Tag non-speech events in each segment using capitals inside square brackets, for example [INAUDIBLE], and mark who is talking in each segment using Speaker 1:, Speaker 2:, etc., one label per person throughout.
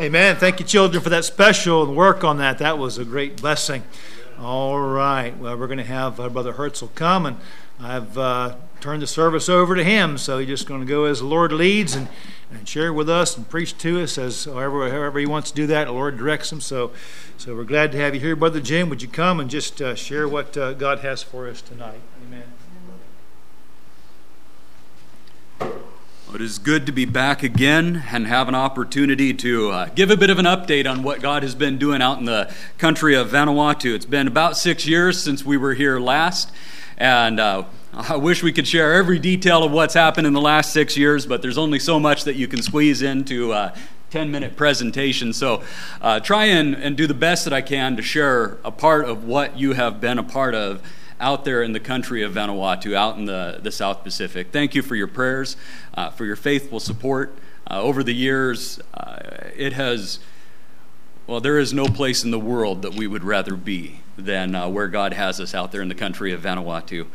Speaker 1: Amen. Thank you, children, for that special work on that. That was a great blessing. All right. Well, we're going to have uh, Brother Hirtzel come, and I've uh, turned the service over to him. So he's just going to go as the Lord leads and, and share with us and preach to us as however, however he wants to do that. The Lord directs him. So, so we're glad to have you here, Brother Jim. Would you come and just uh, share what uh, God has for us tonight? Amen.
Speaker 2: It is good to be back again and have an opportunity to uh, give a bit of an update on what God has been doing out in the country of Vanuatu. It's been about six years since we were here last, and uh, I wish we could share every detail of what's happened in the last six years, but there's only so much that you can squeeze into a 10 minute presentation. So uh, try and, and do the best that I can to share a part of what you have been a part of out there in the country of Vanuatu, out in the, the South Pacific. Thank you for your prayers, uh, for your faithful support. Uh, over the years, uh, it has, well, there is no place in the world that we would rather be than uh, where God has us out there in the country of Vanuatu.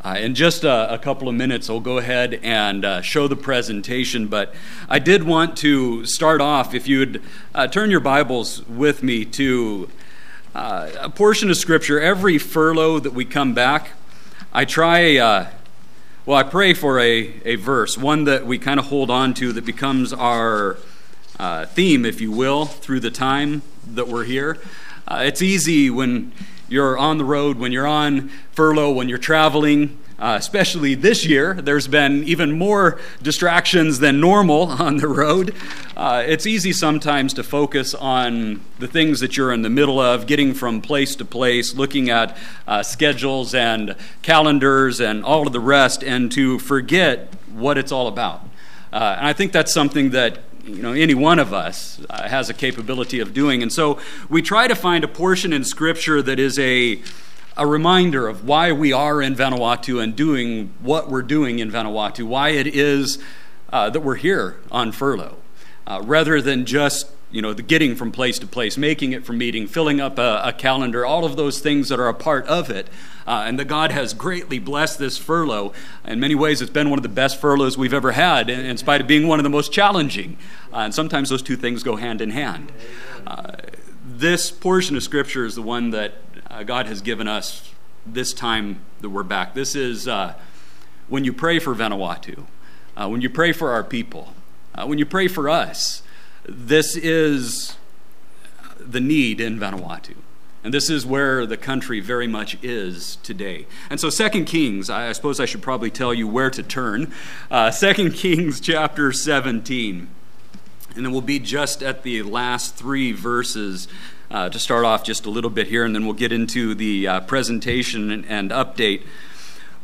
Speaker 2: Uh, in just a, a, couple of minutes, I'll go ahead and uh, show the presentation, but I did want to start off, if you would uh, turn your Bibles with me to uh, a portion of Scripture. Every furlough that we come back, I try, uh, well, I pray for a, a verse, one that we kind of hold on to that becomes our uh, theme, if you will, through the time that we're here. it's easy when you're on the road, when you're on furlough, when you're traveling, uh, especially this year, there's been even more distractions than normal [LAUGHS] on the road. Uh, it's easy sometimes to focus on the things that you're in the middle of, getting from place to place, looking at uh, schedules and calendars and all of the rest, and to forget what it's all about. Uh, and I think that's something that you know any one of us uh, has a capability of doing and so we try to find a portion in scripture that is a a reminder of why we are in Vanuatu and doing what we're doing in Vanuatu, why it is uh, that we're here on furlough, uh, rather than just you know the getting from place to place, making it from meeting, filling up a, a calendar, all of those things that are a part of it. Uh, and that God has greatly blessed this furlough. In many ways, it's been one of the best furloughs we've ever had, in, in spite of being one of the most challenging. Uh, and sometimes those two things go hand in hand. Uh, this portion of Scripture is the one that uh, God has given us this time that we're back. This is uh, when you pray for Vanuatu, uh, when you pray for our people, uh, when you pray for us. This is the need in Vanuatu. And this is where the country very much is today. And so, Second Kings, I suppose I should probably tell you where to turn. Uh, Second Kings [LAUGHS] chapter 17. And then we'll be just at the last three verses uh, to start off just a little bit here, and then we'll get into the uh, presentation and, and, update.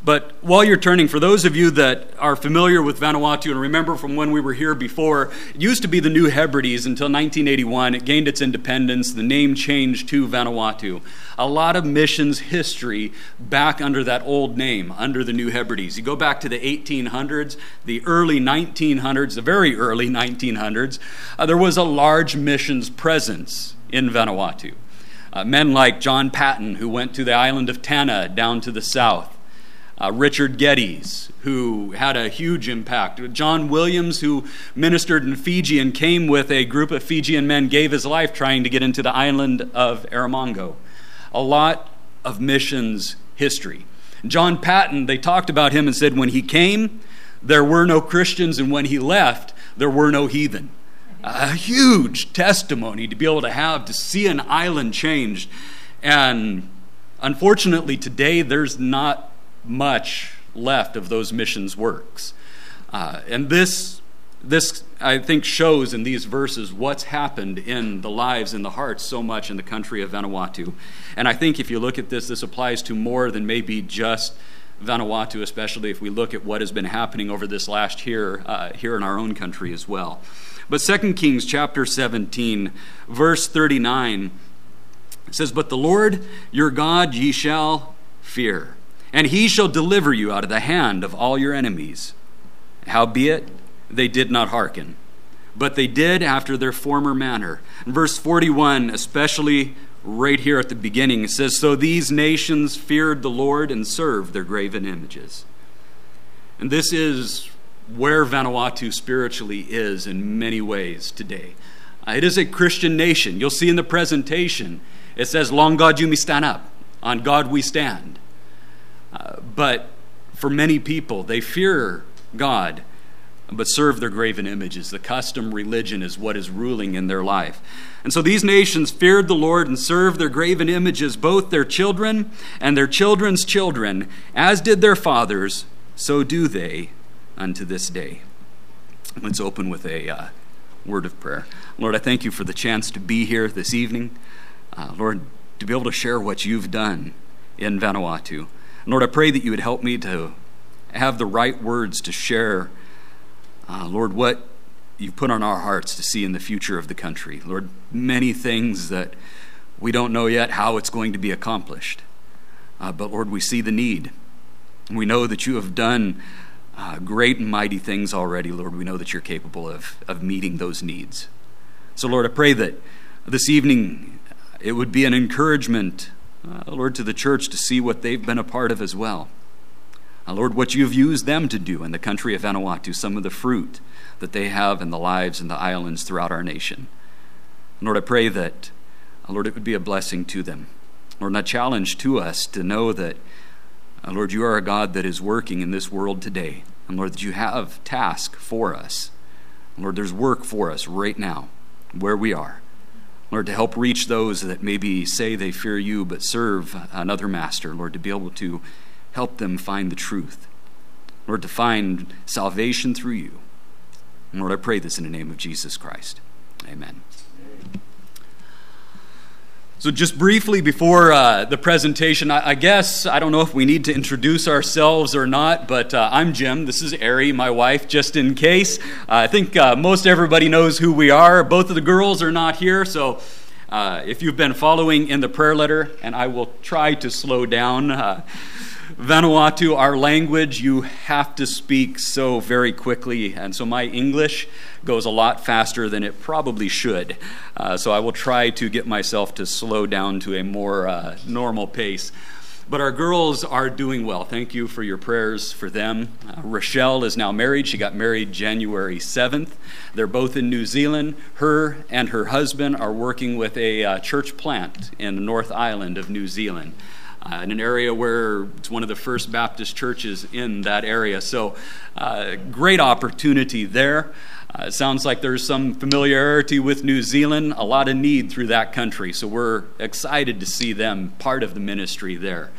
Speaker 2: But while you're turning, for those of you that are familiar with Vanuatu and remember from when we were here before, it used to be the New Hebrides until 1981. It gained its independence. The name changed to Vanuatu. A lot of missions history back under that old name, under the New Hebrides. You go back to the 1800s, the early 1900s, the very early 1900s, uh, there was a large missions presence in Vanuatu. Uh, men like John Paton, who went to the island of Tanna down to the south. Uh, Richard Geddes, who had a huge impact. John Williams, who ministered in Fiji and came with a group of Fijian men, gave his life trying to get into the island of Erromango. A lot of missions history. John Paton, they talked about him and said when he came, there were no Christians, and when he left, there were no heathen a huge testimony to be able to have to see an island changed. And unfortunately, today there's not much left of those missions works. Uh, and this, this, I think, shows in these verses what's happened in the lives and the hearts so much in the country of Vanuatu. And I think if you look at this, this applies to more than maybe just Vanuatu, especially if we look at what has been happening over this last year uh, here in our own country as well. But 2 Kings chapter 17, verse 39 says, But the Lord your God ye shall fear, and he shall deliver you out of the hand of all your enemies. Howbeit, they did not hearken, but they did after their former manner. In verse 41, especially right here at the beginning, says, So these nations feared the Lord and served their graven images. And this is where Vanuatu spiritually is in many ways today. Uh, it is a Christian nation. You'll see in the presentation, it says, Long God yumi stanap, on God we stand. Uh, but for many people, they fear God, but serve their graven images. The custom religion is what is ruling in their life. And so these nations feared the Lord and served their graven images, both their children and their children's children, as did their fathers, so do they unto this day. Let's open with a uh, word of prayer. Lord, I thank you for the chance to be here this evening. Uh, Lord, to be able to share what you've done in Vanuatu. Lord, I pray that you would help me to have the right words to share, uh, Lord, what you've put on our hearts to see in the future of the country. Lord, many things that we don't know yet how it's going to be accomplished. Uh, but Lord, we see the need. We know that you have done uh, great and mighty things already, Lord. We know that you're capable of, of meeting those needs. So, Lord, I pray that this evening it would be an encouragement, uh, Lord, to the church to see what they've been a part of as well. Uh, Lord, what you've used them to do in the country of Vanuatu, some of the fruit that they have in the lives and the islands throughout our nation. Lord, I pray that, uh, Lord, it would be a blessing to them. Lord, and a challenge to us to know that and Lord, you are a God that is working in this world today. And Lord, that you have task for us. Lord, there's work for us right now where we are. Lord, to help reach those that maybe say they fear you but serve another master. Lord, to be able to help them find the truth. Lord, to find salvation through you. And Lord, I pray this in the name of Jesus Christ. Amen. So, just briefly before uh, the presentation, I, I, guess I don't know if we need to introduce ourselves or not, but uh, I'm Jim. This is Ari, my wife, just in case. Uh, I think uh, most everybody knows who we are. Both of the girls are not here, so uh, if you've been following in the prayer letter, and I will try to slow down. Uh, Vanuatu, our language, you have to speak so very quickly, and so my English goes a lot faster than it probably should. Uh, so I will try to get myself to slow down to a more uh, normal pace. But our girls are doing well. Thank you for your prayers for them. Uh, Rochelle is now married. She got married January 7th. They're both in New Zealand. Her and her husband are working with a uh, church plant in the North Island of New Zealand uh, in an area where it's one of the first Baptist churches in that area. So, uh, great opportunity there. Uh, it sounds like there's some familiarity with New Zealand, a lot of need through that country. So, we're excited to see them part of the ministry there.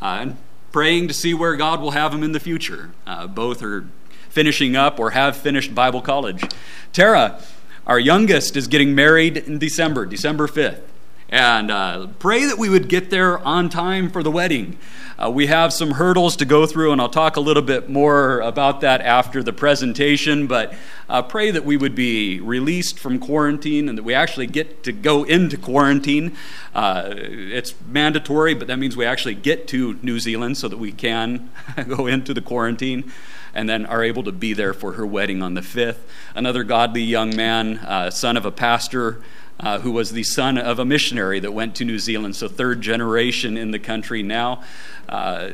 Speaker 2: Uh, and praying to see where God will have them in the future. Uh, both are finishing up or have finished Bible college. Tara, our youngest, is getting married in December, December 5th and uh, pray that we would get there on time for the wedding. Uh, we have some hurdles to go through, and I'll talk a little bit more about that after the presentation. But uh, pray that we would be released from quarantine and that we actually get to go into quarantine. Uh, it's mandatory, but that means we actually get to New Zealand so that we can [LAUGHS] go into the quarantine and then are able to be there for her wedding on the 5th. Another godly young man, uh, son of a pastor uh, who was the son of a missionary that went to New Zealand, so third generation in the country now. Uh,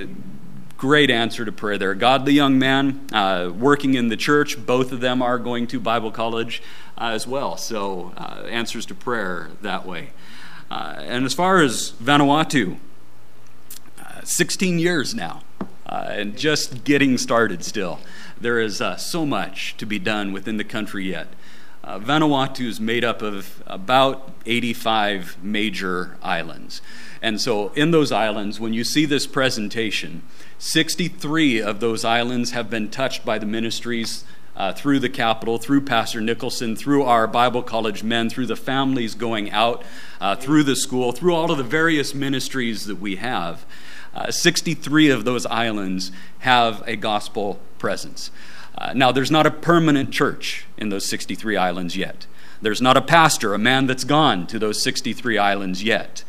Speaker 2: great answer to prayer there. Godly young man uh, working in the church. Both of them are going to Bible college uh, as well. So, uh, answers to prayer that way. Uh, and as far as Vanuatu, 16 years now, and just getting started still. There is so much to be done within the country yet. Uh, Vanuatu is made up of about 85 major islands. And so, in those islands, when you see this presentation, 63 of those islands have been touched by the ministries uh, through the capital, through Pastor Nicholson, through our Bible college men, through the families going out, uh, through the school, through all of the various ministries that we have. Uh, 63 of those islands have a gospel presence. Uh, now, there's not a permanent church in those 63 islands yet. There's not a pastor, a man that's gone to those 63 islands yet,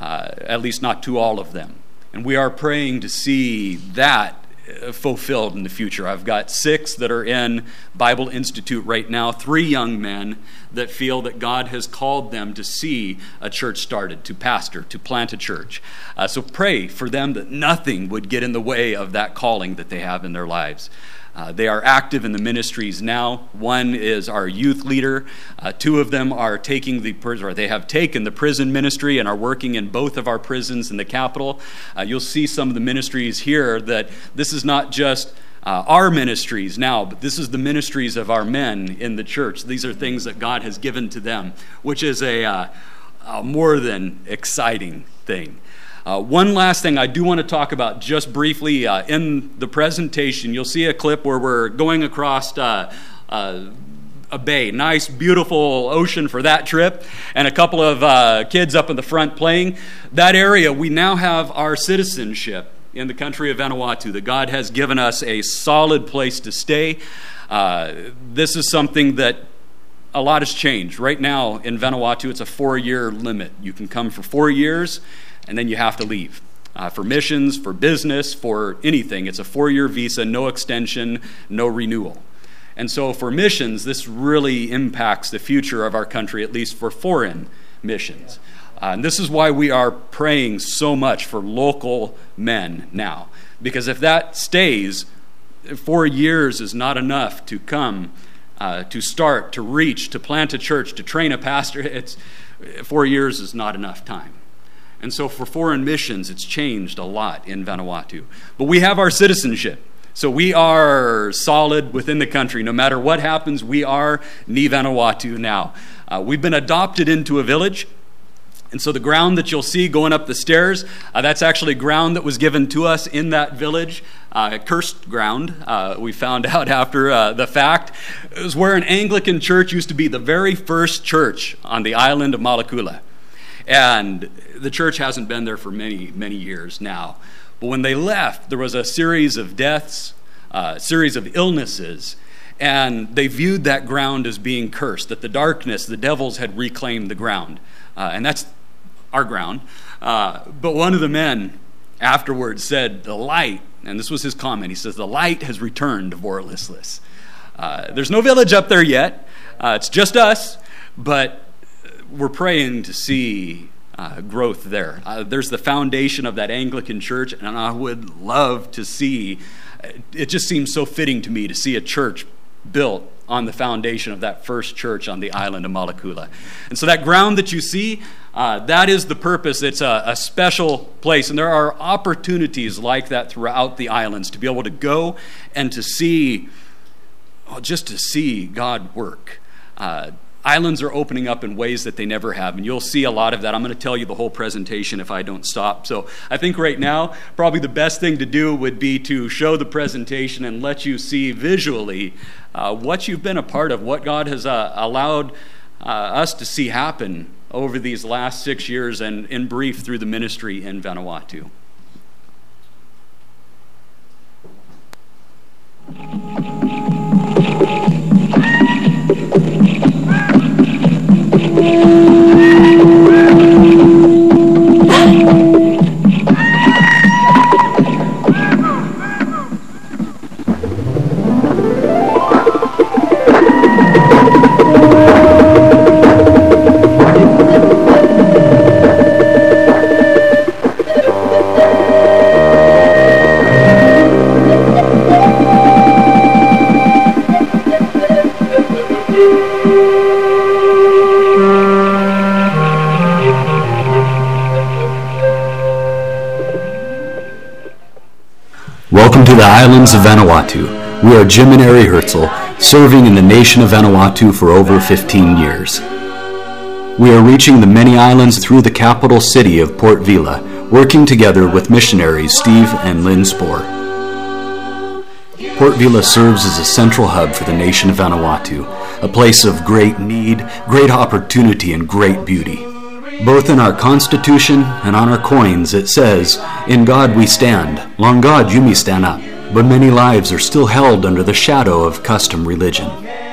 Speaker 2: uh, at least not to all of them. And we are praying to see that uh, fulfilled in the future. I've got six that are in Bible Institute right now, three young men that feel that God has called them to see a church started, to pastor, to plant a church. Uh, so pray for them that nothing would get in the way of that calling that they have in their lives. Uh, they are active in the ministries now. One is our youth leader. Uh, two of them are taking the or they have taken the prison ministry and are working in both of our prisons in the capital. Uh, you'll see some of the ministries here that this is not just uh, our ministries now, but this is the ministries of our men in the church. These are things that God has given to them, which is a, uh, a more than exciting thing. Uh, one last thing I do want to talk about just briefly uh, in the presentation. You'll see a clip where we're going across uh, uh a bay, nice, beautiful ocean for that trip, and a couple of uh, kids up in the front playing. That area, we now have our citizenship in the country of Vanuatu, that God has given us a solid place to stay. Uh, this is something that a lot has changed. Right now in Vanuatu, it's a four year limit. You can come for four years and then you have to leave. Uh, for missions, for business, for anything, it's a four year visa, no extension, no renewal. And so for missions, this really impacts the future of our country, at least for foreign missions. Uh, and this is why we are praying so much for local men now. Because if that stays, four years is not enough to come, uh, to start, to reach, to plant a church, to train a pastor. [LAUGHS] It's, four years is not enough time. And so for foreign missions, it's changed a lot in Vanuatu. But we have our citizenship. So we are solid within the country. No matter what happens, we are Ni Vanuatu now. Uh, we've been adopted into a village. And so the ground that you'll see going up the stairs, uh, that's actually ground that was given to us in that village, uh, cursed ground. Uh, we found [LAUGHS] out after uh, the fact. It was where an Anglican church used to be, the very first church on the island of Malekula. And the church hasn't been there for many, many years now. But when they left, there was a series of deaths, a uh, series of illnesses, and they viewed that ground as being cursed, that the darkness, the devils had reclaimed the ground. Uh, and that's our ground. Uh, but one of the men afterwards said, The light, and this was his comment, he says, The light has returned to Vorolislis. Uh, there's no village up there yet, uh, it's just us, but we're praying to see uh, growth there. Uh, there's the foundation of that Anglican church, and I would love to see. It just seems so fitting to me to see a church built on the foundation of that first church on the island of Malekula. And so that ground that you see, uh, that is the purpose. It's a, a, special place. And there are opportunities like that throughout the islands to be able to go and to see, well, just to see God work. Uh, islands are opening up in ways that they never have. And you'll see a lot of that. I'm going to tell you the whole presentation if I don't stop. So I think right now, probably the best thing to do would be to show the presentation and let you see visually uh, what you've been a part of, what God has uh, allowed uh, us to see happen over these last six years and in brief through the ministry in Vanuatu.
Speaker 3: To the islands of Vanuatu. We are Jim and Ari Hirtzel, serving in the nation of Vanuatu for over 15 years. We are reaching the many islands through the capital city of Port Vila, working together with missionaries Steve and Lynn Spohr. Port Vila serves as a central hub for the nation of Vanuatu, a place of great need, great opportunity, and great beauty. Both in our Constitution and on our coins it says, In God we stand, long God yumi stanap. But many lives are still held under the shadow of custom religion.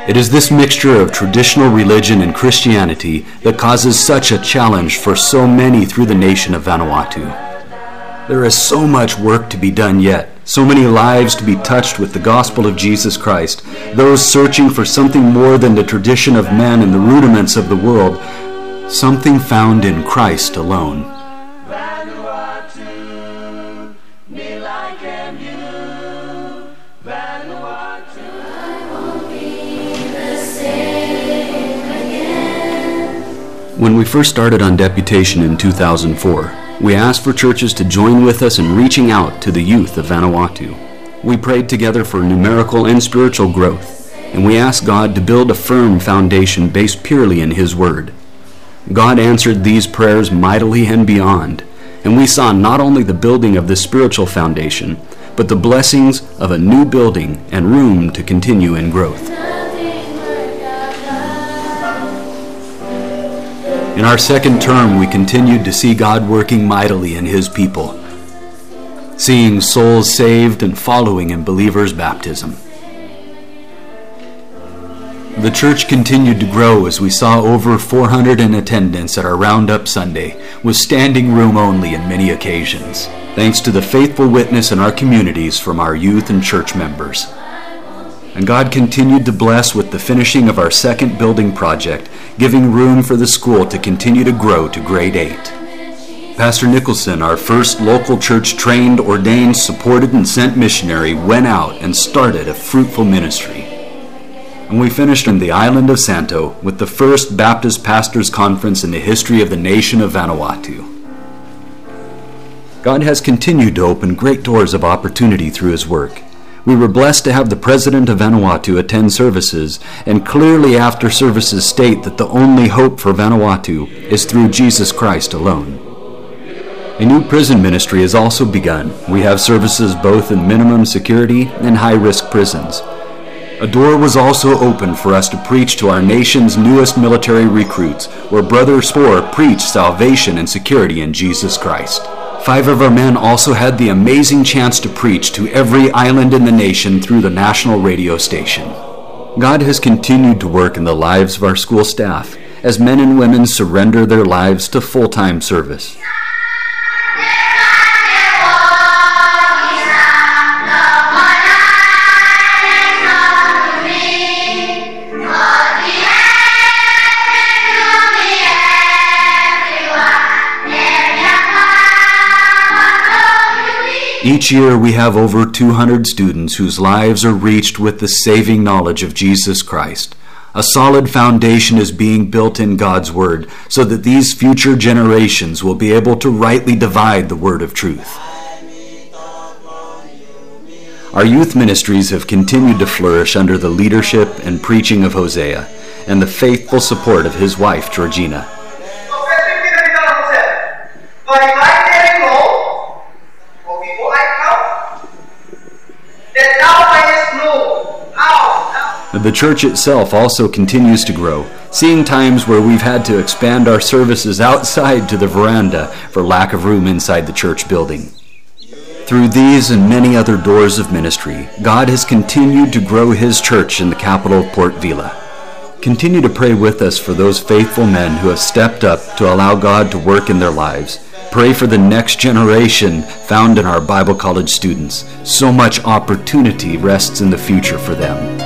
Speaker 3: It is this mixture of traditional religion and Christianity that causes such a challenge for so many through the nation of Vanuatu.
Speaker 2: There is so much work to be done yet, so many lives to be touched with the gospel of Jesus Christ, those searching for something more than the tradition of men and the rudiments of the world, something found in Christ alone. When we first started on deputation in 2004, we asked for churches to join with us in reaching out to the youth of Vanuatu. We prayed together for numerical and spiritual growth, and we asked God to build a firm foundation based purely in His Word. God answered these prayers mightily and beyond, and we saw not only the building of this spiritual foundation, but the blessings of a new building and room to continue in growth. In our second term, we continued to see God working mightily in His people, seeing souls saved and following in believers' baptism. The church continued to grow as we saw over 400 in attendance at our Roundup Sunday, with standing room only in many occasions, thanks to the faithful witness in our communities from our youth and church members. And God continued to bless with the finishing of our second building project giving room for the school to continue to grow to grade 8. Pastor Nicholson, our first local church trained, ordained, supported, and sent missionary, went out and started a fruitful ministry. And we finished in the island of Santo with the first Baptist Pastors Conference in the history of the nation of Vanuatu. God has continued to open great doors of opportunity through His work. We were blessed to have the president of Vanuatu attend services, and clearly after services state that the only hope for Vanuatu is through Jesus Christ alone. A new prison ministry has also begun. We have services both in minimum security and high risk prisons. A door was also opened for us to preach to our nation's newest military recruits, where Brother Spoor preached salvation and security in Jesus Christ. Five of our men also had the amazing chance to preach to every island in the nation through the national radio station. God has continued to work in the lives of our school staff as men and women surrender their lives to full time service. Each year we have over 200 students whose lives are reached with the saving knowledge of Jesus Christ. A solid foundation is being built in God's Word so that these future generations will be able to rightly divide the Word of truth. Our youth ministries have continued to flourish under the leadership and preaching of Hosea and the faithful support of his wife, Georgina. The church itself also continues to grow, seeing times where we've had to expand our services outside to the veranda for lack of room inside the church building. Through these and many other doors of ministry, God has continued to grow His church in the capital of Port Vila. Continue to pray with us for those faithful men who have stepped up to allow God to work in their lives. Pray for the next generation found in our Bible college students. So much opportunity rests in the future for them.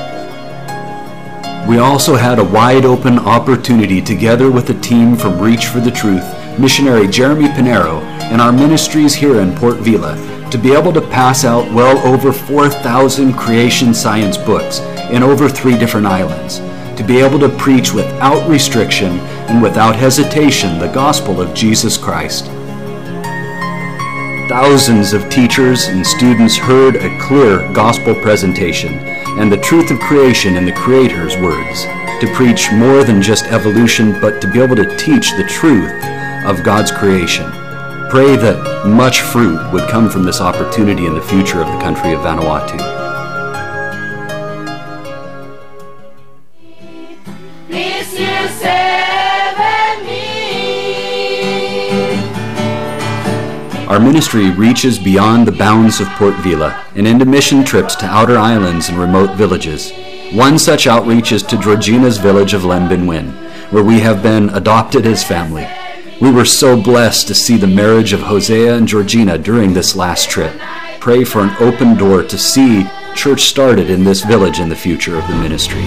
Speaker 2: We also had a wide open opportunity together with a team from Reach for the Truth, missionary Jeremy Pinero, and our ministries here in Port Vila to be able to pass out well over 4,000 creation science books in over three different islands, to be able to preach without restriction and without hesitation the gospel of Jesus Christ. Thousands of teachers and students heard a clear gospel presentation and the truth of creation in the Creator's words, to preach more than just evolution, but to be able to teach the truth of God's creation. Pray that much fruit would come from this opportunity in the future of the country of Vanuatu. Our ministry reaches beyond the bounds of Port Vila and into mission trips to outer islands and remote villages. One such outreach is to Georgina's village of Lembinwin, where we have been adopted as family. We were so blessed to see the marriage of Hosea and Georgina during this last trip. Pray for an open door to see church started in this village in the future of the ministry.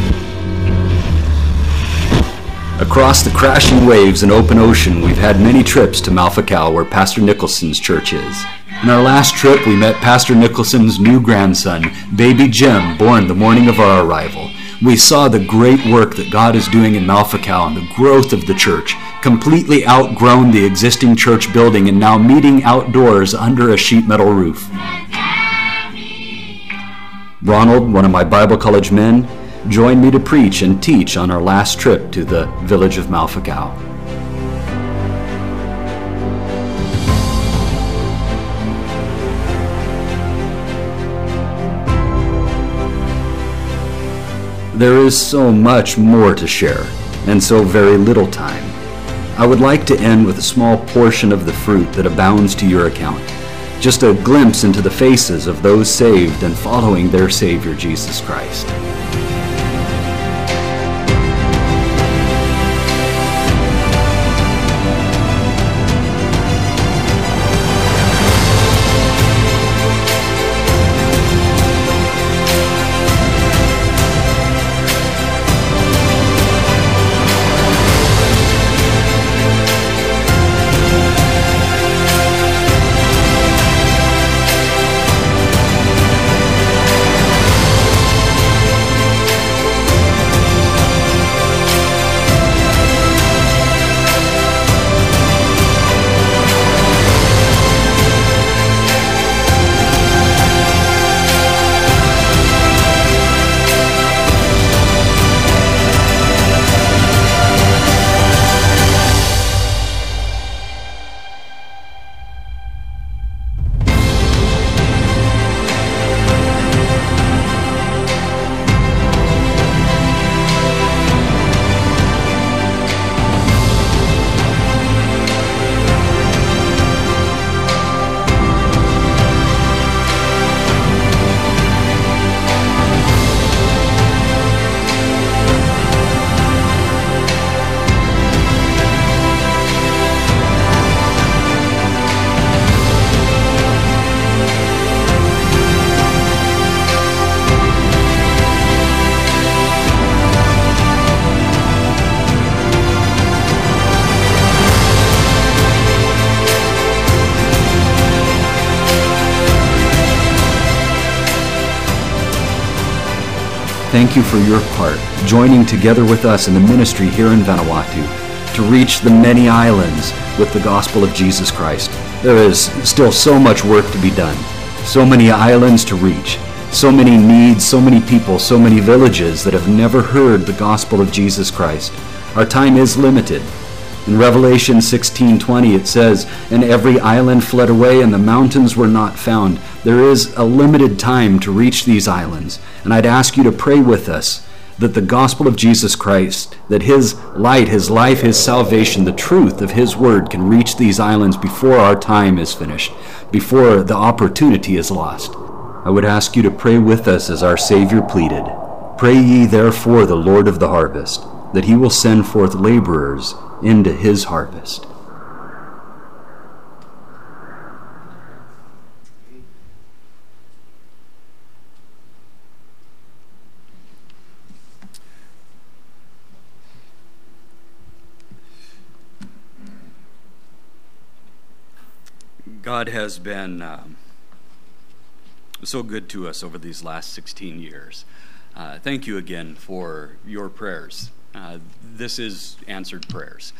Speaker 2: Across the crashing waves and open ocean, we've had many trips to Malfacao, where Pastor Nicholson's church is. In our last trip, we met Pastor Nicholson's new grandson, baby Jim, born the morning of our arrival. We saw the great work that God is doing in Malfacao and the growth of the church, completely outgrown the existing church building and now meeting outdoors under a sheet metal roof. Ronald, one of my Bible college men, joined me to preach and teach on our last trip to the village of Malfacao. There is so much more to share, and so very little time. I would like to end with a small portion of the fruit that abounds to your account. Just a glimpse into the faces of those saved and following their Savior Jesus Christ. Thank you for your part, joining together with us in the ministry here in Vanuatu to reach the many islands with the gospel of Jesus Christ. There is still so much work to be done, so many islands to reach, so many needs, so many people, so many villages that have never heard the gospel of Jesus Christ. Our time is limited. In Revelation 16:20 it says, "And every island fled away and the mountains were not found." There is a limited time to reach these islands. And I'd ask you to pray with us that the gospel of Jesus Christ, that his light, his life, his salvation, the truth of his word can reach these islands before our time is finished, before the opportunity is lost. I would ask you to pray with us as our Savior pleaded. Pray ye therefore the Lord of the harvest, that he will send forth laborers into his harvest.
Speaker 4: God has been um, so good to us over these last 16 years. Uh, thank you again for your prayers. Uh, this is answered prayers.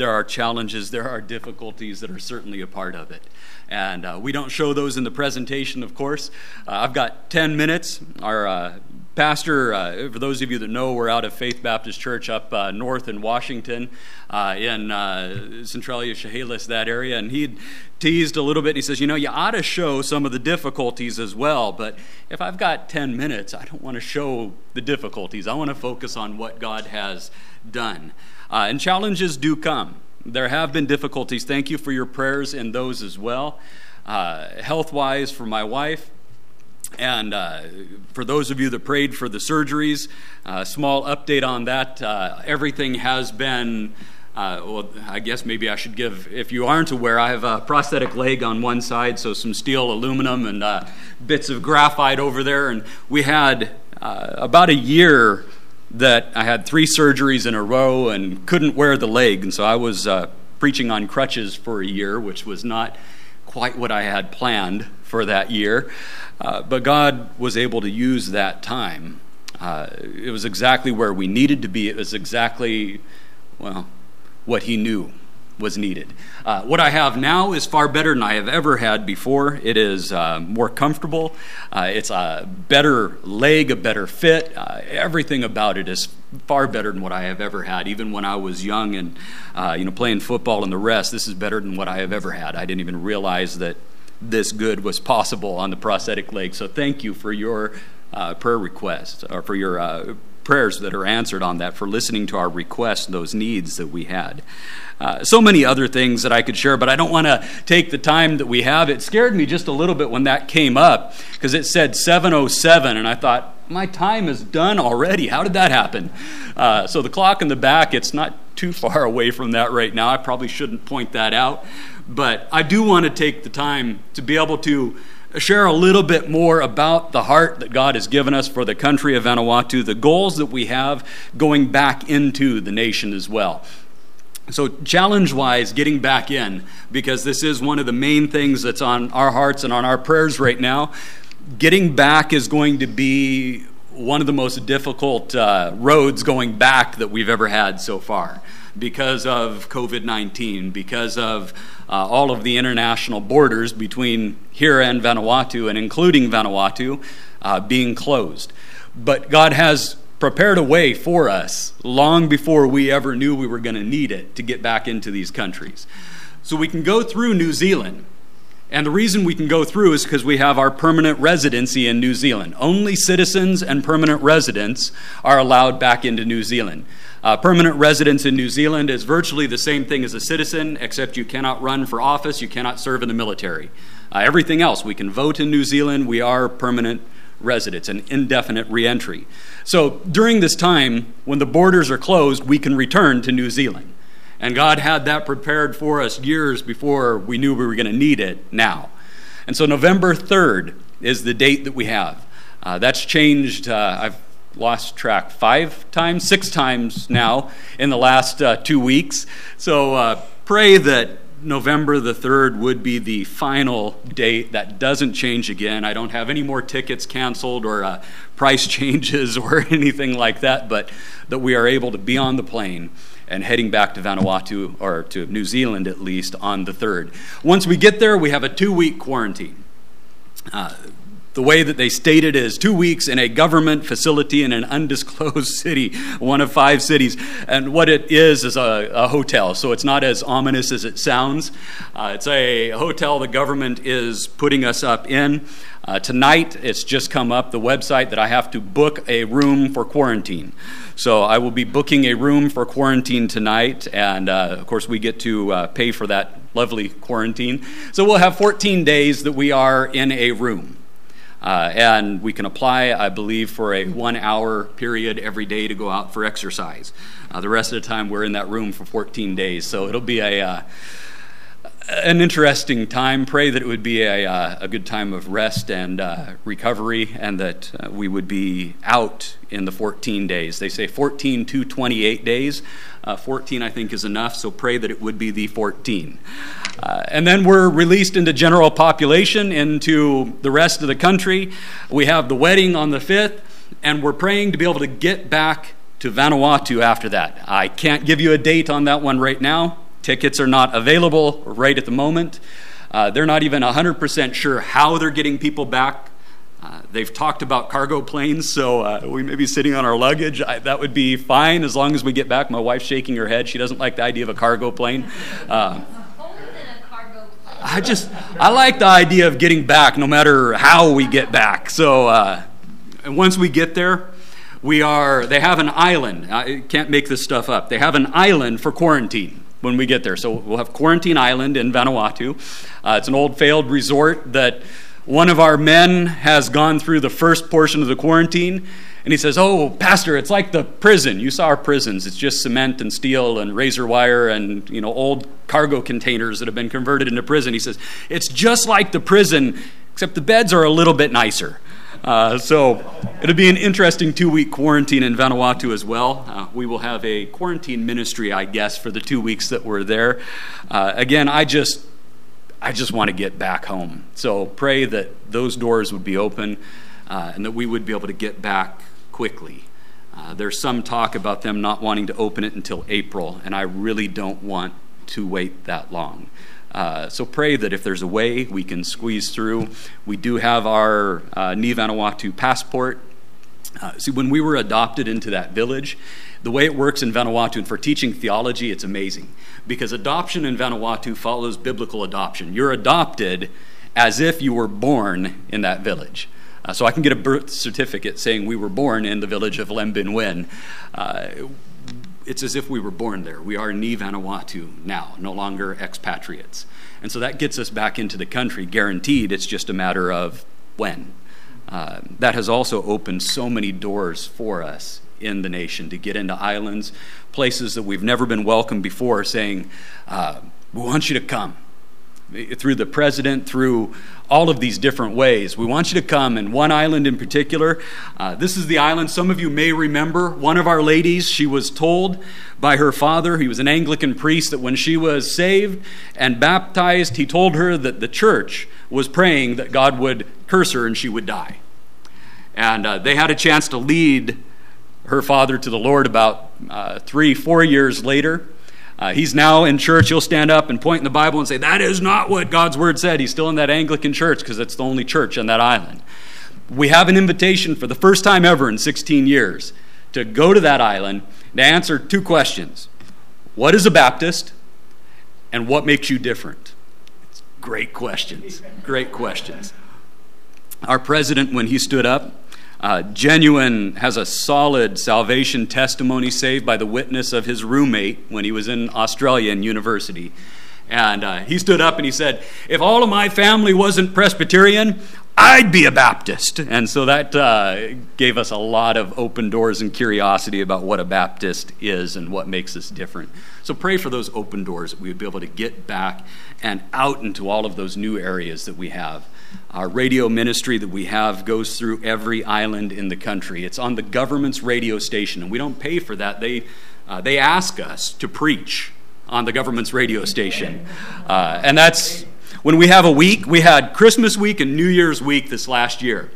Speaker 4: There are challenges, there are difficulties that are certainly a part of it. And uh, we don't show those in the presentation, of course. Uh, I've got 10 minutes. Our uh, pastor, uh, for those of you that know, we're out of Faith Baptist Church up uh, north in Washington, uh, in Centralia, Chehalis, that area, and he teased a little bit. He says, You know, you ought to show some of the difficulties as well, but if I've got 10 minutes, I don't want to show the difficulties. I want to focus on what God has done. Uh, and challenges do come. There have been difficulties. Thank you for your prayers in those as well. Uh, health wise, for my wife, and uh, for those of you that prayed for the surgeries, uh, small update on that. Uh, everything has been
Speaker 2: Uh, well, I guess maybe I should give, if you aren't aware, I have a prosthetic leg on one side, so some steel, aluminum, and uh, bits of graphite over there. And we had uh, about a year that I had three surgeries in a row and couldn't wear the leg. And so I was uh, preaching on crutches for a year, which was not quite what I had planned for that year. Uh, but God was able to use that time. Uh, it was exactly where we needed to be. It was exactly, well, what He knew was needed. Uh, what I have now is far better than I have ever had before. It is uh, more comfortable. Uh, it's a better leg, a better fit. Uh, everything about it is far better than what I have ever had. Even when I was young and uh, you know playing football and the rest, this is better than what I have ever had. I didn't even realize that this good was possible on the prosthetic leg. So thank you for your uh, prayer request or for your prayers that are answered on that, for listening to our requests, those needs that we had. Uh, so many other things that I could share, but I don't want to take the time that we have. It scared me just a little bit when that came up because it said 707, and I thought, my time is done already. How did that happen? Uh, so the clock in the back, it's not too far [LAUGHS] away from that right now. I probably shouldn't point that out, but I do want to take the time to be able to share a little bit more about the heart that God has given us for the country of Vanuatu, the goals that we have going back into the nation as well. So, challenge wise, getting back in, because this is one of the main things that's on our hearts and on our prayers right now. Getting back is going to be one of the most difficult uh, roads going back that we've ever had so far because of COVID 19, because of uh, all of the international borders between here and Vanuatu, and including Vanuatu, uh, being closed. But God has prepared a way for us long before we ever knew we were going to need it to get back into these countries. So we can go through New Zealand. And the reason we can go through is because we have our permanent residency in New Zealand. Only citizens and permanent residents are allowed back into New Zealand. Uh, permanent residence in New Zealand is virtually the same thing as a citizen, except you cannot run for office, you cannot serve in the military. Uh, everything else, we can vote in New Zealand, we are permanent residents, an indefinite reentry. So during this time, when the borders are closed, we can return to New Zealand. And God had that prepared for us years before we knew we were going to need it now. And so November 3rd is the date that we have. Uh, that's changed. Uh, I've lost track five times, six times now in the last uh, two weeks. So uh, pray that November the 3rd would be the final date. That doesn't change again. I don't have any more tickets canceled or uh, price [LAUGHS] changes or anything like that, but that we are able to be on the plane and heading back to Vanuatu, or to New Zealand at least, on the 3rd. Once we get there, we have a two week quarantine. The way that they state it is two weeks in a government facility in an undisclosed [LAUGHS] city, one of five cities. And what it is is a, a hotel, so it's not as ominous as it sounds. Uh, it's a hotel the government is putting us up in. Uh, tonight, it's just come up the website that I have to book a room for quarantine. So I will be booking a room for quarantine tonight, and uh, of course, we get to uh, pay for that lovely quarantine. So we'll have 14 days that we are in a room. Uh, and we can apply, I believe, for a one hour period every day to go out for exercise. Uh, the rest of the time, we're in that room for 14 days. So it'll be a, uh, an interesting time. Pray that it would be a, uh, a good time of rest and uh, recovery, and that uh, we would be out in the 14 days. They say 14 to 28 days. 14, I think, is enough, so pray that it would be the 14. Uh, and then we're released into general population, into the rest of the country. We have the wedding on the 5th, and we're praying to be able to get back to Vanuatu after that. I can't give you a date on that one right now. Tickets are not available right at the moment. Uh, they're not even 100% sure how they're getting people back. Uh, they've talked about cargo planes, so uh, we may be sitting on our luggage. I, that would be fine as long as we get back. My wife's shaking her head. She doesn't like the idea of a cargo plane. Uh, I just I like the idea of getting back, no matter how we get back. So uh, once we get there, we are. They have an island. I can't make this stuff up. They have an island for quarantine when we get there. So we'll have Quarantine Island in Vanuatu. Uh, it's an old failed resort that one of our men has gone through the first portion of the quarantine, And he says, Oh, Pastor, it's like the prison. You saw our prisons. It's just cement and steel and razor wire and, you know, old cargo containers that have been converted into prison. He says, It's just like the prison, except the beds are a little bit nicer. Uh, so it'll be an interesting two week quarantine in Vanuatu as well. Uh, we will have a quarantine ministry, I guess, for the two weeks that we're there. Uh, again, I just. I just want to get back home. So pray that those doors would be open uh, and that we would be able to get back quickly. Uh, there's some talk about them not wanting to open it until April, and I really don't want to wait that long. Uh, so pray that if there's a way we can squeeze through. We do have our uh, Ni Vanuatu passport. Uh, see, when we were adopted into that village, the way it works in Vanuatu, and for teaching theology, it's amazing. Because adoption in Vanuatu follows biblical adoption. You're adopted as if you were born in that village. Uh, so I can get a birth certificate saying we were born in the village of Lembinwen. Uh, it's as if we were born there. We are Ni Vanuatu now, no longer expatriates. And so that gets us back into the country, guaranteed. It's just a matter of when. Uh, that has also opened so many doors for us in the nation to get into islands, places that we've never been welcomed before, saying, uh, We want you to come through the president, through all of these different ways. We want you to come, and one island in particular. Uh, this is the island some of you may remember. One of our ladies, she was told by her father, he was an Anglican priest, that when she was saved and baptized, he told her that the church was praying that God would curse her and she would die. And uh, they had a chance to lead her father to the Lord about uh, three, four years later. Uh, he's now in church. He'll stand up and point in the Bible and say, That is not what God's word said. He's still in that Anglican church because it's the only church on that island. We have an invitation for the first time ever in 16 years to go to that island to answer two questions What is a Baptist? And what makes you different? It's great questions. Great questions. Our president, when he stood up, uh, Genuine has a solid salvation testimony saved by the witness of his roommate when he was in Australia in university. And uh, he stood up and he said, If all of my family wasn't Presbyterian, I'd be a Baptist. And so that uh, gave us a lot of open doors and curiosity about what a Baptist is and what makes us different. So pray for those open doors that we would be able to get back and out into all of those new areas that we have. Our radio ministry that we have goes through every island in the country. It's on the government's radio station, and we don't pay for that. They, uh, they ask us to preach on the government's radio station. Uh, and that's when we have a week. We had Christmas week and New Year's week this last year,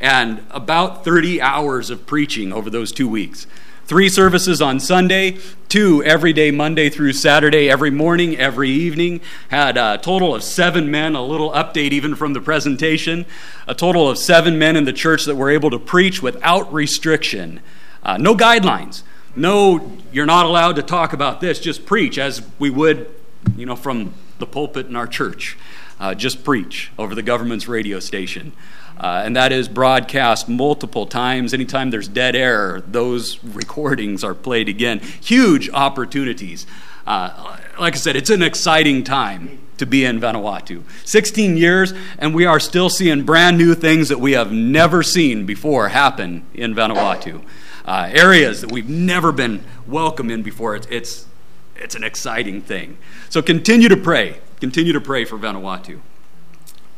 Speaker 2: and about 30 hours of preaching over those two weeks. Three services on Sunday, two every day, Monday through Saturday, every morning, every evening. Had a total of seven men, a little update even from the presentation. A total of seven men in the church that were able to preach without restriction. Uh, no guidelines. No, you're not allowed to talk about this. Just preach as we would, you know, from the pulpit in our church. Uh, just preach over the government's radio station. Uh, and that is broadcast multiple times. Anytime there's dead air, those recordings are played again. Huge opportunities. Uh, like I said, it's an exciting time to be in Vanuatu. 16 years, and we are still seeing brand new things that we have never seen before happen in Vanuatu. Uh, areas that we've never been welcome in before. It's, it's, it's an exciting thing. So continue to pray. Continue to pray for Vanuatu.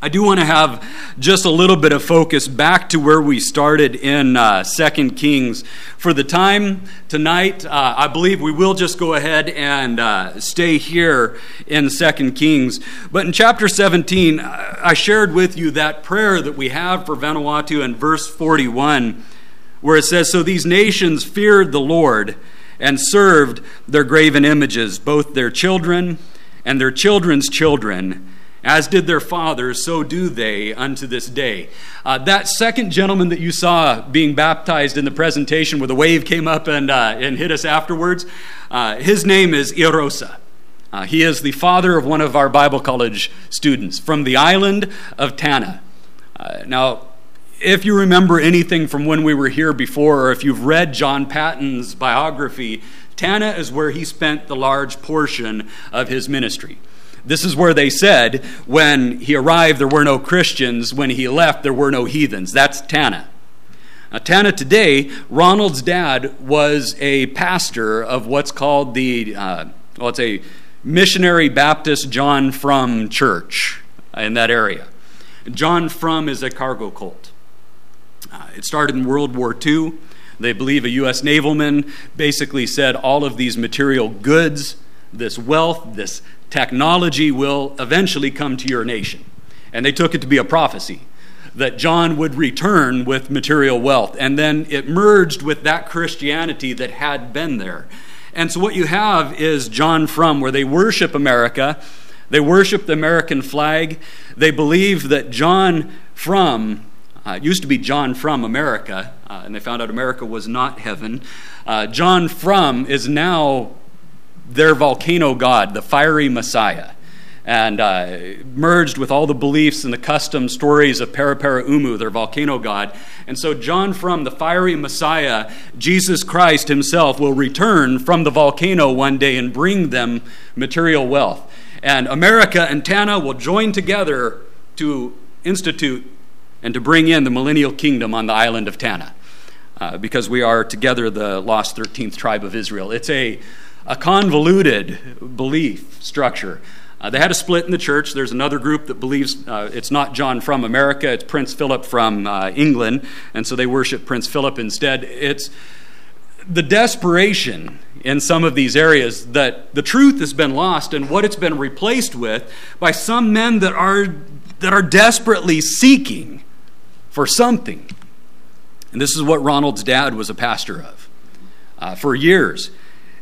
Speaker 2: I do want to have just a little bit of focus back to where we started in uh, 2 Kings. For the time tonight, uh, I believe we will just go ahead and uh, stay here in 2 Kings. But in chapter 17, uh, I shared with you that prayer that we have for Vanuatu in verse 41, where it says, So these nations feared the Lord and served their graven images, both their children and their children's children as did their fathers, so do they unto this day. Uh, that second gentleman that you saw being baptized in the presentation, where the wave came up and, uh, and hit us afterwards, uh, his name is Irosa. Uh, he is the father of one of our Bible college students from the island of Tanna. Uh, now, if you remember anything from when we were here before, or if you've read John Paton's biography, Tanna is where he spent the large portion of his ministry. This is where they said when he arrived, there were no Christians. When he left, there were no heathens. That's Tanna. Now, Tanna today, Ronald's dad was a pastor of what's called the, uh, well, it's a missionary Baptist John Frum church in that area. John Frum is a cargo cult. Uh, it started in World War II. They believe a U.S. navalman basically said all of these material goods, this wealth, this technology will eventually come to your nation. And they took it to be a prophecy that John would return with material wealth. And then it merged with that Christianity that had been there. And so what you have is John Frum, where they worship America, they worship the American flag. They believe that John Frum uh, it used to be John Frum America, uh, and they found out America was not heaven. Uh, John Frum is now their volcano god, the fiery Messiah and uh, merged with all the beliefs and the custom stories of Paraparaumu, their volcano god. And so, John Frum the fiery Messiah, Jesus Christ himself, will return from the volcano one day and bring them material wealth. And America and Tanna will join together to institute and to bring in the millennial kingdom on the island of Tanna. Uh, because we are together the lost 13th tribe of Israel. It's a, a convoluted belief structure. Uh, they had a split in the church. There's another group that believes uh, it's not John Frum America, it's Prince Philip from uh, England, and so they worship Prince Philip instead. It's the desperation in some of these areas that the truth has been lost and what it's been replaced with by some men that are, that are desperately seeking for something. And this is what Ronald's dad was a pastor of uh, for years.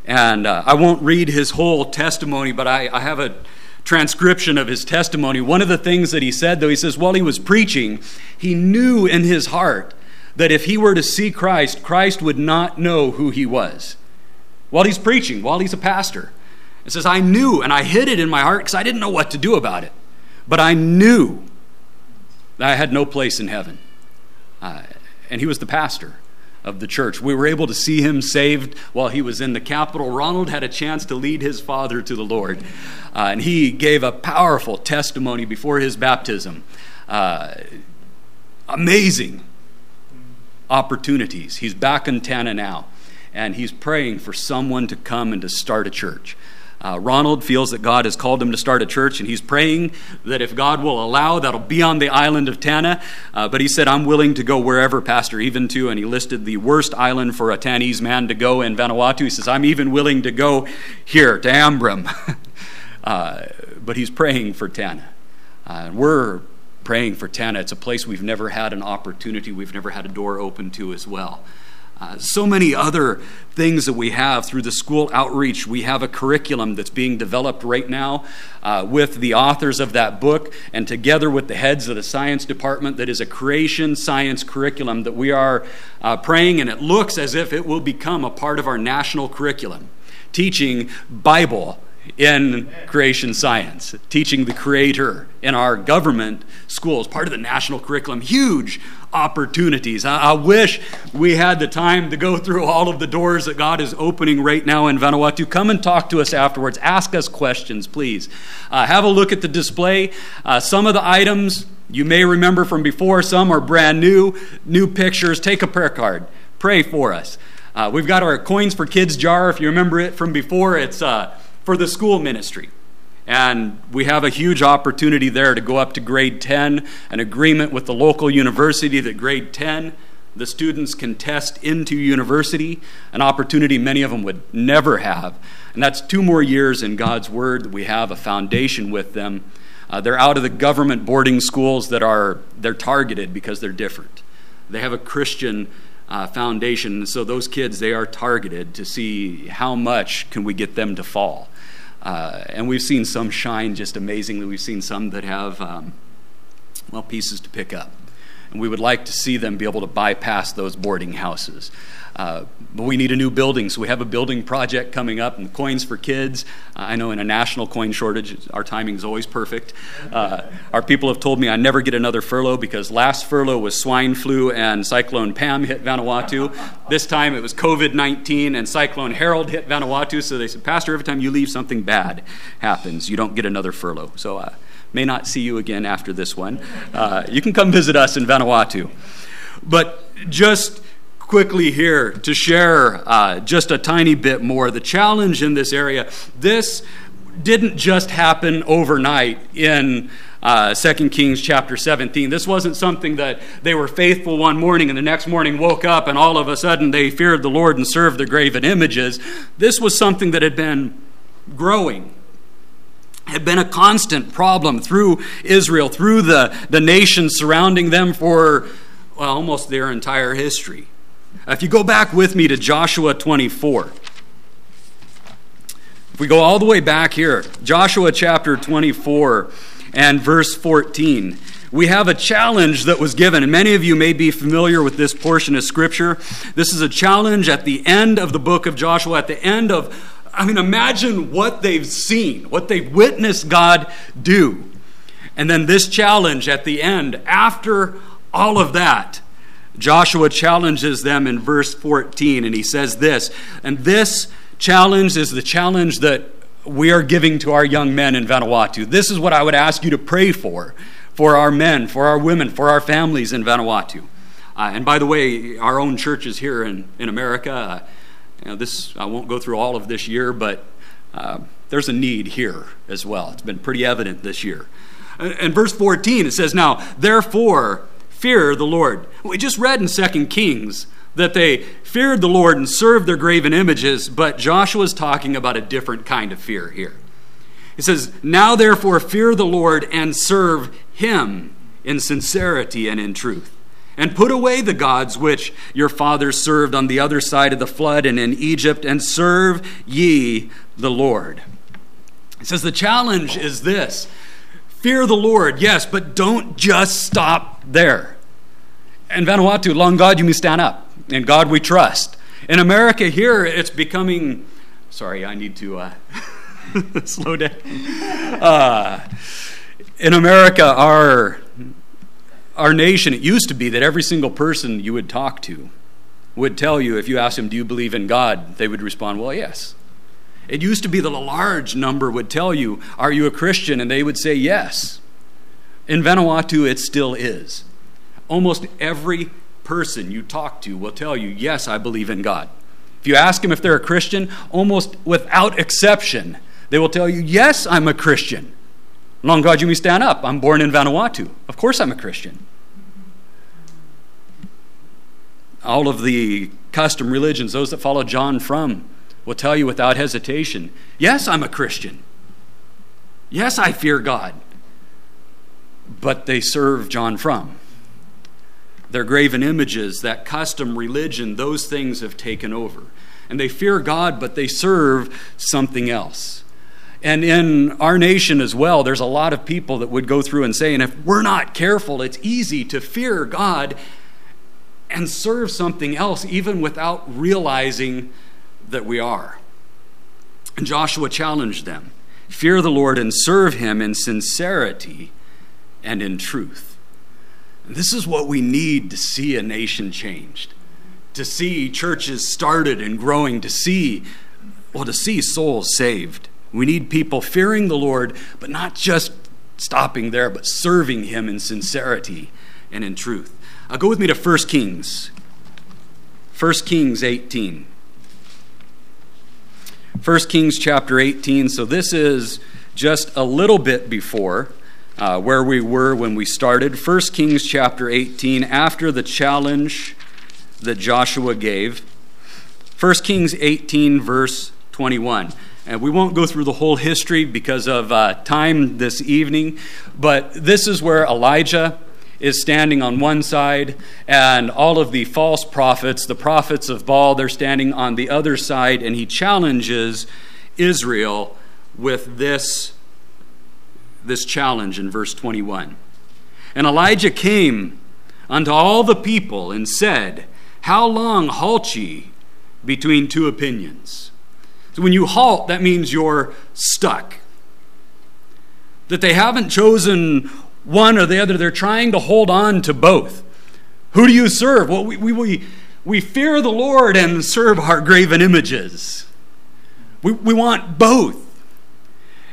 Speaker 2: And uh, I won't read his whole testimony, but I, I have a transcription of his testimony. One of the things that he said, though, he says, while he was preaching, he knew in his heart that if he were to see Christ, Christ would not know who he was. While he's preaching, while he's a pastor. It says, I knew and I hid it in my heart because I didn't know what to do about it. But I knew that I had no place in heaven. Uh, and he was the pastor of the church. We were able to see him saved while he was in the capital. Ronald had a chance to lead his father to the Lord, uh, and he gave a powerful testimony before his baptism. Uh, amazing opportunities. He's back in Tanna now, and he's praying for someone to come and to start a church. Uh, Ronald feels that God has called him to start a church, and he's praying that if God will allow, that'll be on the island of Tanna. Uh, but he said, I'm willing to go wherever, Pastor, even to, and he listed the worst island for a Tannese man to go in Vanuatu. He says, I'm even willing to go here, to Ambrym. [LAUGHS] uh, but he's praying for Tanna. Uh, we're praying for Tanna. It's a place we've never had an opportunity, we've never had a door open to as well. Uh, so many other things that we have through the school outreach. We have a curriculum that's being developed right now uh, with the authors of that book and together with the heads of the science department that is a creation science curriculum that we are uh, praying, and it looks as if it will become a part of our national curriculum, teaching Bible in creation science, teaching the Creator in our government schools, part of the national curriculum. Huge opportunities. I, I, wish we had the time to go through all of the doors that God is opening right now in Vanuatu. Come and talk to us afterwards. Ask us questions, please. Uh, have a look at the display. Uh, some of the items you may remember from before, some are brand new, new pictures. Take a prayer card. Pray for us. Uh, we've got our Coins for Kids jar. If you remember it from before, it's uh, for the school ministry. And we have a huge opportunity there to go up to grade 10, an agreement with the local university that grade 10, the students can test into university, an opportunity many of them would never have. And that's two more years in God's Word that we have a foundation with them. Uh, they're out of the government boarding schools that are they're targeted because they're different. They have a Christian uh, foundation, so those kids they are targeted to see how much can we get them to fall. Uh, and we've seen some shine just amazingly. We've seen some that have, um, well, pieces to pick up. And we would like to see them be able to bypass those boarding houses. Uh, but we need a new building, so we have a building project coming up, and coins for kids. Uh, I know in a national coin shortage, our timing is always perfect. Uh, our people have told me I never get another furlough because last furlough was swine flu and Cyclone Pam hit Vanuatu. This time it was COVID 19 and Cyclone Harold hit Vanuatu. So they said, Pastor, every time you leave, something bad happens. You don't get another furlough. So uh, may not see you again after this one. Uh, you can come visit us in Vanuatu. But just quickly here to share uh, just a tiny bit more. The challenge in this area, this didn't just happen overnight in uh, 2 Kings chapter 17. This wasn't something that they were faithful one morning and the next morning woke up and all of a sudden they feared the Lord and served the graven images. This was something that had been growing had been a constant problem through Israel, through the, the nations surrounding them for well, almost their entire history. If you go back with me to Joshua 24, if we go all the way back here, Joshua chapter 24 and verse 14, we have a challenge that was given, and many of you may be familiar with this portion of Scripture. This is a challenge at the end of the book of Joshua, at the end of, I mean, imagine what they've seen, what they've witnessed God do. And then this challenge at the end, after all of that, Joshua challenges them in verse 14, and he says this, and this challenge is the challenge that we are giving to our young men in Vanuatu. This is what I would ask you to pray for, for our men, for our women, for our families in Vanuatu. Uh, and by the way, our own churches here in, in America, uh, you know, this I won't go through all of this year, but uh, there's a need here as well. It's been pretty evident this year. In verse 14, it says, Now, therefore, fear the Lord. We just read in 2 Kings that they feared the Lord and served their graven images, but Joshua is talking about a different kind of fear here. He says, Now therefore fear the Lord and serve him in sincerity and in truth. And put away the gods which your fathers served on the other side of the flood and in Egypt, and serve ye the Lord. He says, The challenge is this fear the Lord, yes, but don't just stop there. In Vanuatu, long God, yumi stanap. In God we trust. In America, here, it's becoming. Sorry, I need to uh, [LAUGHS] slow down. Uh, in America, our, our nation, it used to be that every single person you would talk to would tell you, if you asked them, Do you believe in God? they would respond, Well, yes. It used to be that a large number would tell you, Are you a Christian? And they would say, Yes. In Vanuatu, it still is. Almost every person you talk to will tell you, Yes, I believe in God. If you ask them if they're a Christian, almost without exception, they will tell you, Yes, I'm a Christian. Long God, yumi stanap. I'm born in Vanuatu. Of course, I'm a Christian. All of the custom religions, those that follow John Frum, will tell you without hesitation, Yes, I'm a Christian. Yes, I fear God. But they serve John Frum their graven images, that custom religion, those things have taken over. And they fear God, but they serve something else. And in our nation as well, there's a lot of people that would go through and say, and if we're not careful, it's easy to fear God and serve something else, even without realizing that we are. And Joshua challenged them fear the Lord and serve him in sincerity and in truth. This is what we need to see a nation changed, to see churches started and growing, to see, well, to see souls saved. We need people fearing the Lord, but not just stopping there, but serving Him in sincerity and in truth. Uh, go with me to 1 Kings. 1 Kings 18. 1 Kings chapter 18. So this is just a little bit before uh, where we were when we started. 1 Kings chapter 18, after the challenge that Joshua gave. 1 Kings 18, verse 21. And we won't go through the whole history because of uh, time this evening, but this is where Elijah is standing on one side, and all of the false prophets, the prophets of Baal, they're standing on the other side, and he challenges Israel with this this challenge in verse 21. And Elijah came unto all the people and said, How long halt ye between two opinions? So when you halt, that means you're stuck. That they haven't chosen one or the other, they're trying to hold on to both. Who do you serve? Well, we, we, we, we fear the Lord and serve our graven images. We, we want both.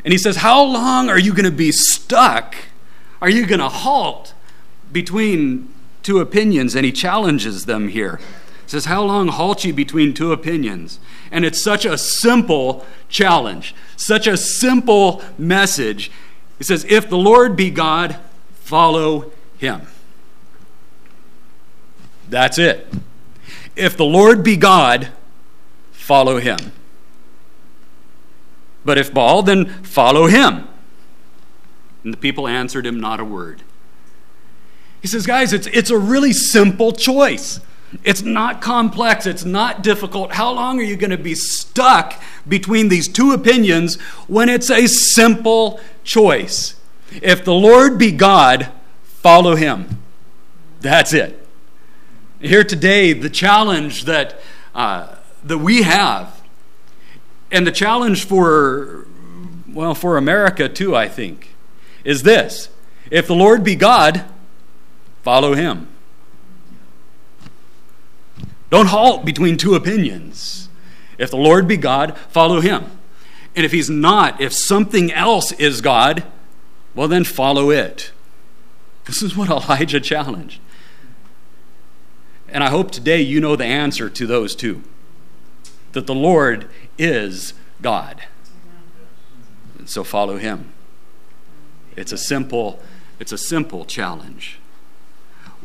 Speaker 2: And he says, How long are you going to be stuck? Are you going to halt between two opinions, and he challenges them here. He says, How long halt ye between two opinions? And it's such a simple challenge, such a simple message. He says, If the Lord be God, follow him. That's it. If the Lord be God, follow him. But if Baal, then follow him. And the people answered him not a word. He says, guys, it's, it's a really simple choice. It's not complex, it's not difficult. How long are you going to be stuck between these two opinions when it's a simple choice? If the Lord be God, follow him. That's it. Here today, the challenge that, uh, that we have, and the challenge for, well, for America too, I think, is this if the Lord be God, follow him. Don't halt between two opinions. If the Lord be God, follow him. And if he's not, if something else is God, well, then follow it. This is what [LAUGHS] Elijah challenged. And I hope today you know the answer to those two that the Lord is God. And so follow him. It's a simple it's a simple challenge.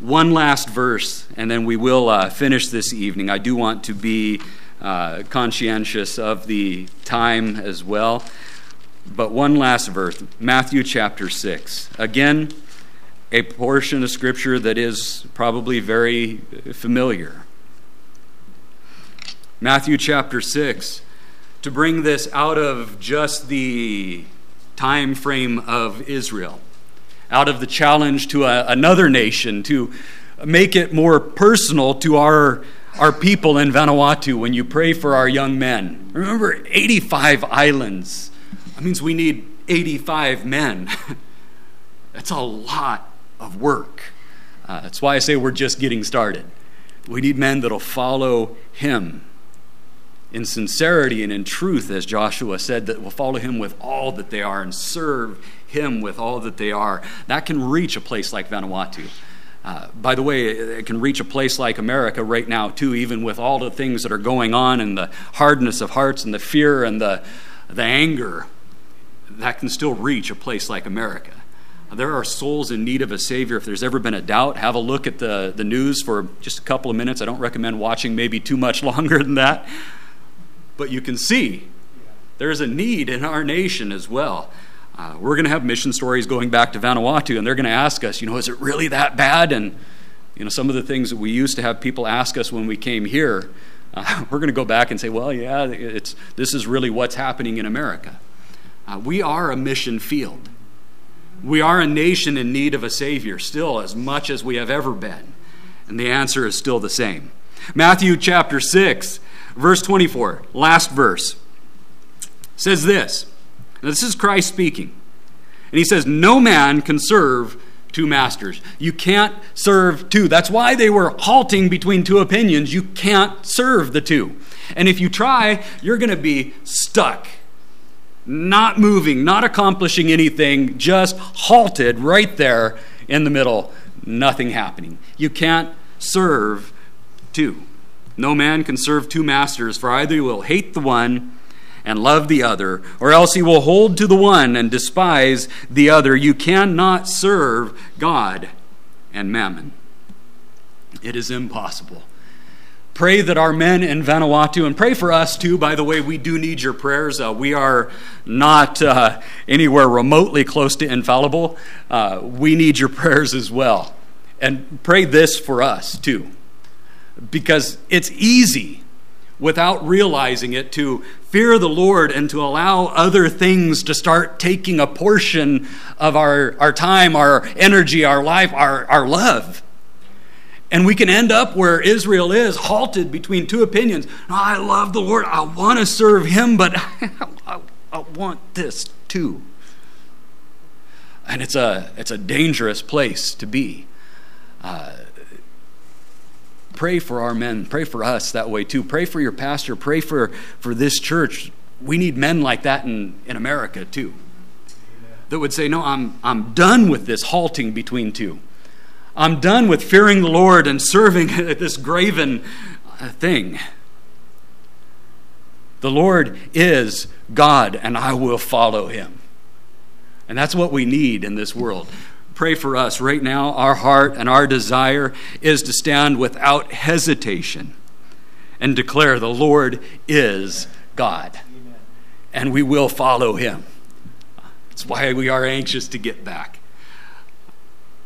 Speaker 2: One last verse, and then we will uh, finish this evening. I do want to be uh, conscientious of the time as well. But one last verse Matthew chapter 6. Again, a portion of Scripture that is probably very familiar. Matthew chapter 6, to bring this out of just the time frame of Israel, out of the challenge to a, another nation, to make it more personal to our, our people in Vanuatu when you pray for our young men. Remember, 85 islands. That means we need 85 men. [LAUGHS] That's a lot of work. Uh, that's why I say we're just getting started. We need men that'll follow him in sincerity and in truth, as Joshua said, that will follow him with all that they are and serve him with all that they are. That can reach a place like Vanuatu. Uh, by the way, it can reach a place like America right now, too, even with all the things that are going on and the hardness of hearts and the fear and the, the anger. That can still reach a place like America. There are souls in need of a Savior. If there's ever been a doubt, have a look at the, the news for just a couple of minutes. I don't recommend watching maybe too much [LAUGHS] longer than that. But you can see there's a need in our nation as well. Uh, we're going to have mission stories going back to Vanuatu, and they're going to ask us, you know, is it really that bad? And, you know, some of the things that we used to have people ask us when we came here, [LAUGHS] uh, we're going to go back and say, well, yeah, it's, this is really what's happening in America. Uh, we are a mission field. We are a nation in need of a Savior, still as much as we have ever been. And the answer is still the same. Matthew chapter 6, verse 24, last verse, says this. This is Christ speaking. And he says, No man can serve two masters. You can't serve two. That's why they were halting between two opinions. You can't serve the two. And if you try, you're going to be stuck not moving, not accomplishing anything, just halted right there in the middle, nothing happening. You can't serve two. No man can serve two masters, for either you will hate the one and love the other, or else he will hold to the one and despise the other. You cannot serve God and mammon. It is impossible. Pray that our men in Vanuatu, and pray for us too, by the way, we do need your prayers. Uh, we are not uh, anywhere remotely close to infallible. Uh, we need your [LAUGHS] prayers as well. And pray this for us too, because it's easy without realizing it to fear the Lord and to allow other things to start taking a portion of our, our time, our energy, our life, our, our love. And we can end up where Israel is, halted between two opinions. I love the Lord. I want to serve Him, but [LAUGHS] I, I, want this too. And it's a, it's a dangerous place to be. Uh, pray for our men. Pray for us that way too. Pray for your pastor. Pray for, for this church. We need men like that in, in America too. That would say, No, I'm, I'm done with this halting between two. I'm done with fearing the Lord and serving [LAUGHS] this graven uh, thing. The Lord is God, and I will follow him. And that's what we need in this world. Pray for us right now. Our heart and our desire is to stand without hesitation and declare the Lord is God. And we will follow him. That's why we are anxious to get back.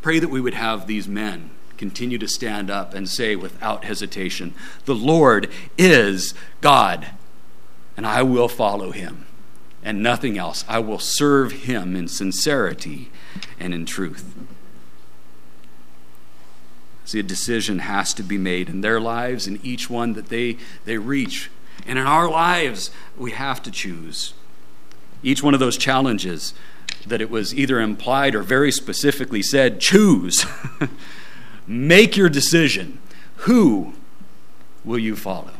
Speaker 2: Pray that we would have these men continue to stand up and say without hesitation, The Lord is God, and I will follow him and nothing else. I will serve him in sincerity and in truth. See, a decision has to be made in their lives and each one that they, they reach. And in our lives, we have to choose. Each one of those challenges that it was either implied or very specifically said choose. [LAUGHS] Make your decision. Who will you follow?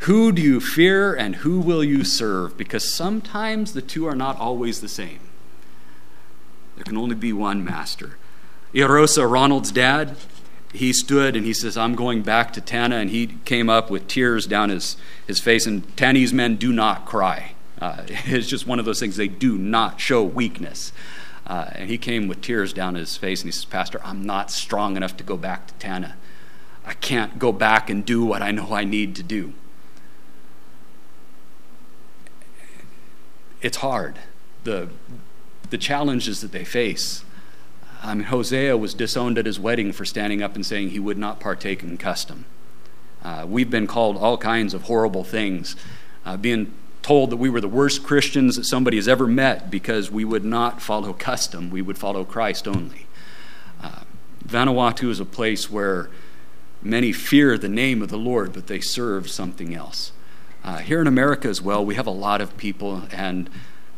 Speaker 2: Who do you fear and who will you serve? Because sometimes the two are not always the same. There can only be one master. Erosa, Ronald's dad, he stood and he says, I'm going back to Tanna. And he came up with tears down his, his face. And Tannese men do not cry. Uh, [LAUGHS] it's just one of those things, they do not show weakness. Uh, and he came with tears down his face and he says, Pastor, I'm not strong enough to go back to Tanna. I can't go back and do what I know I need to do. It's hard. The, the challenges that they face. I mean, Hosea was disowned at his wedding for standing up and saying he would not partake in custom. Uh, we've been called all kinds of horrible things, uh, being told that we were the worst Christians that somebody has ever met because we would not follow custom, we would follow Christ only. Uh, Vanuatu is a place where many fear the name of the Lord, but they serve something else. Uh, here in America as well, we have a lot of people, and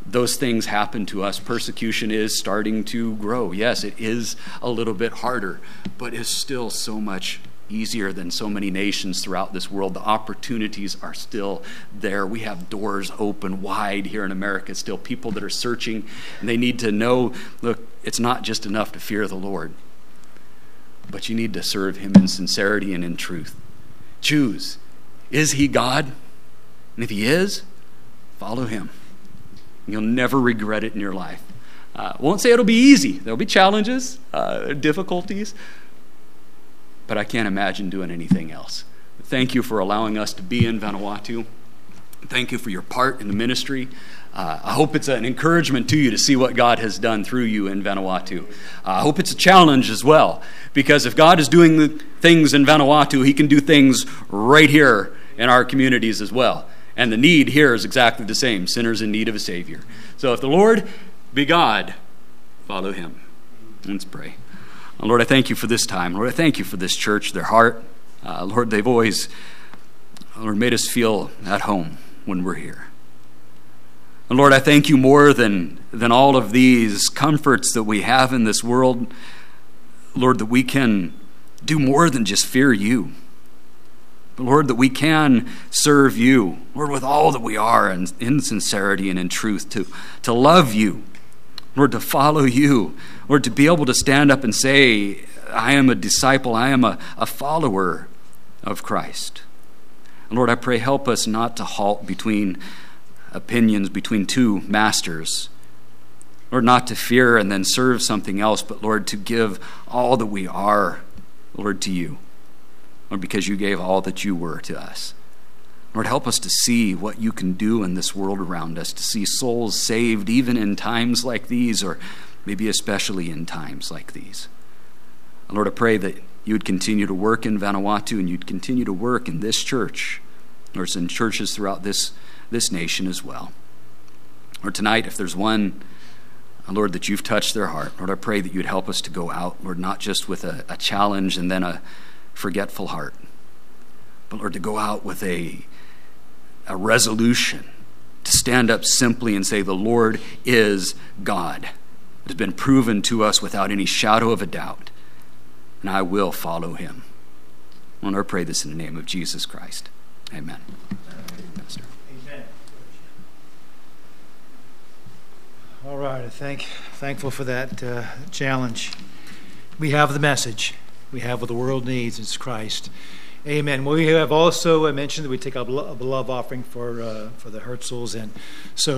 Speaker 2: those things happen to us. Persecution is starting to grow. Yes, it is a little bit harder, but it's still so much easier than so many nations throughout this world. The opportunities are still there. We have doors open wide here in America, still people that are searching, and they need to know look, it's not just enough to fear the Lord, but you need to serve Him in sincerity and in truth. Choose is He God? And if He is, follow Him. You'll never regret it in your life. Uh, won't say it'll be easy. There'll be challenges, uh, difficulties, but I can't imagine doing anything else. Thank you for allowing us to be in Vanuatu. Thank you for your part in the ministry. Uh, I hope it's an encouragement to you to see what God has done through you in Vanuatu. Uh, I hope it's a challenge as well, because if God is doing things in Vanuatu, He can do things right here in our communities as well. And the need here is exactly the same sinners in need of a Savior. So if the Lord be God, follow Him. Let's pray. Lord, I thank you for this time. Lord, I thank you for this church, their heart. Uh, Lord, they've always, Lord, made us feel at home when we're here. And Lord, I thank you more than, than all of these comforts that we have in this world, Lord, that we can do more than just fear you. Lord, that we can serve you, Lord, with all that we are in, in sincerity and in truth, to, to love you, Lord, to follow you, Lord, to be able to stand up and say, I am a disciple, I am a, a follower of Christ. And Lord, I pray, help us not to halt between opinions, between two masters. Lord, not to fear and then serve something else, but Lord, to give all that we are, Lord, to you. Lord, because you gave all that you were to us. Lord, help us to see what you can do in this world around us, to see souls saved even in times like these, or maybe especially in times like these. Lord, I pray that you would continue to work in Vanuatu and you'd continue to work in this church, Lord, in churches throughout this, this nation as well. Lord, tonight, if there's one, uh, Lord, that you've touched their heart, Lord, I pray that you'd help us to go out, Lord, not just with a, a challenge and then a forgetful heart, but Lord, to go out with a a resolution to stand up simply and say, The Lord is God. It has been proven to us without any shadow of a doubt, and I will follow him. I pray this in the name of Jesus Christ. Amen. Pastor. Amen.
Speaker 1: All right, I thank thankful for that uh, challenge. we have the message. We have what the world needs. It's Christ. Amen. We have also mentioned that we take a love offering for uh, for the Hirtzels, and so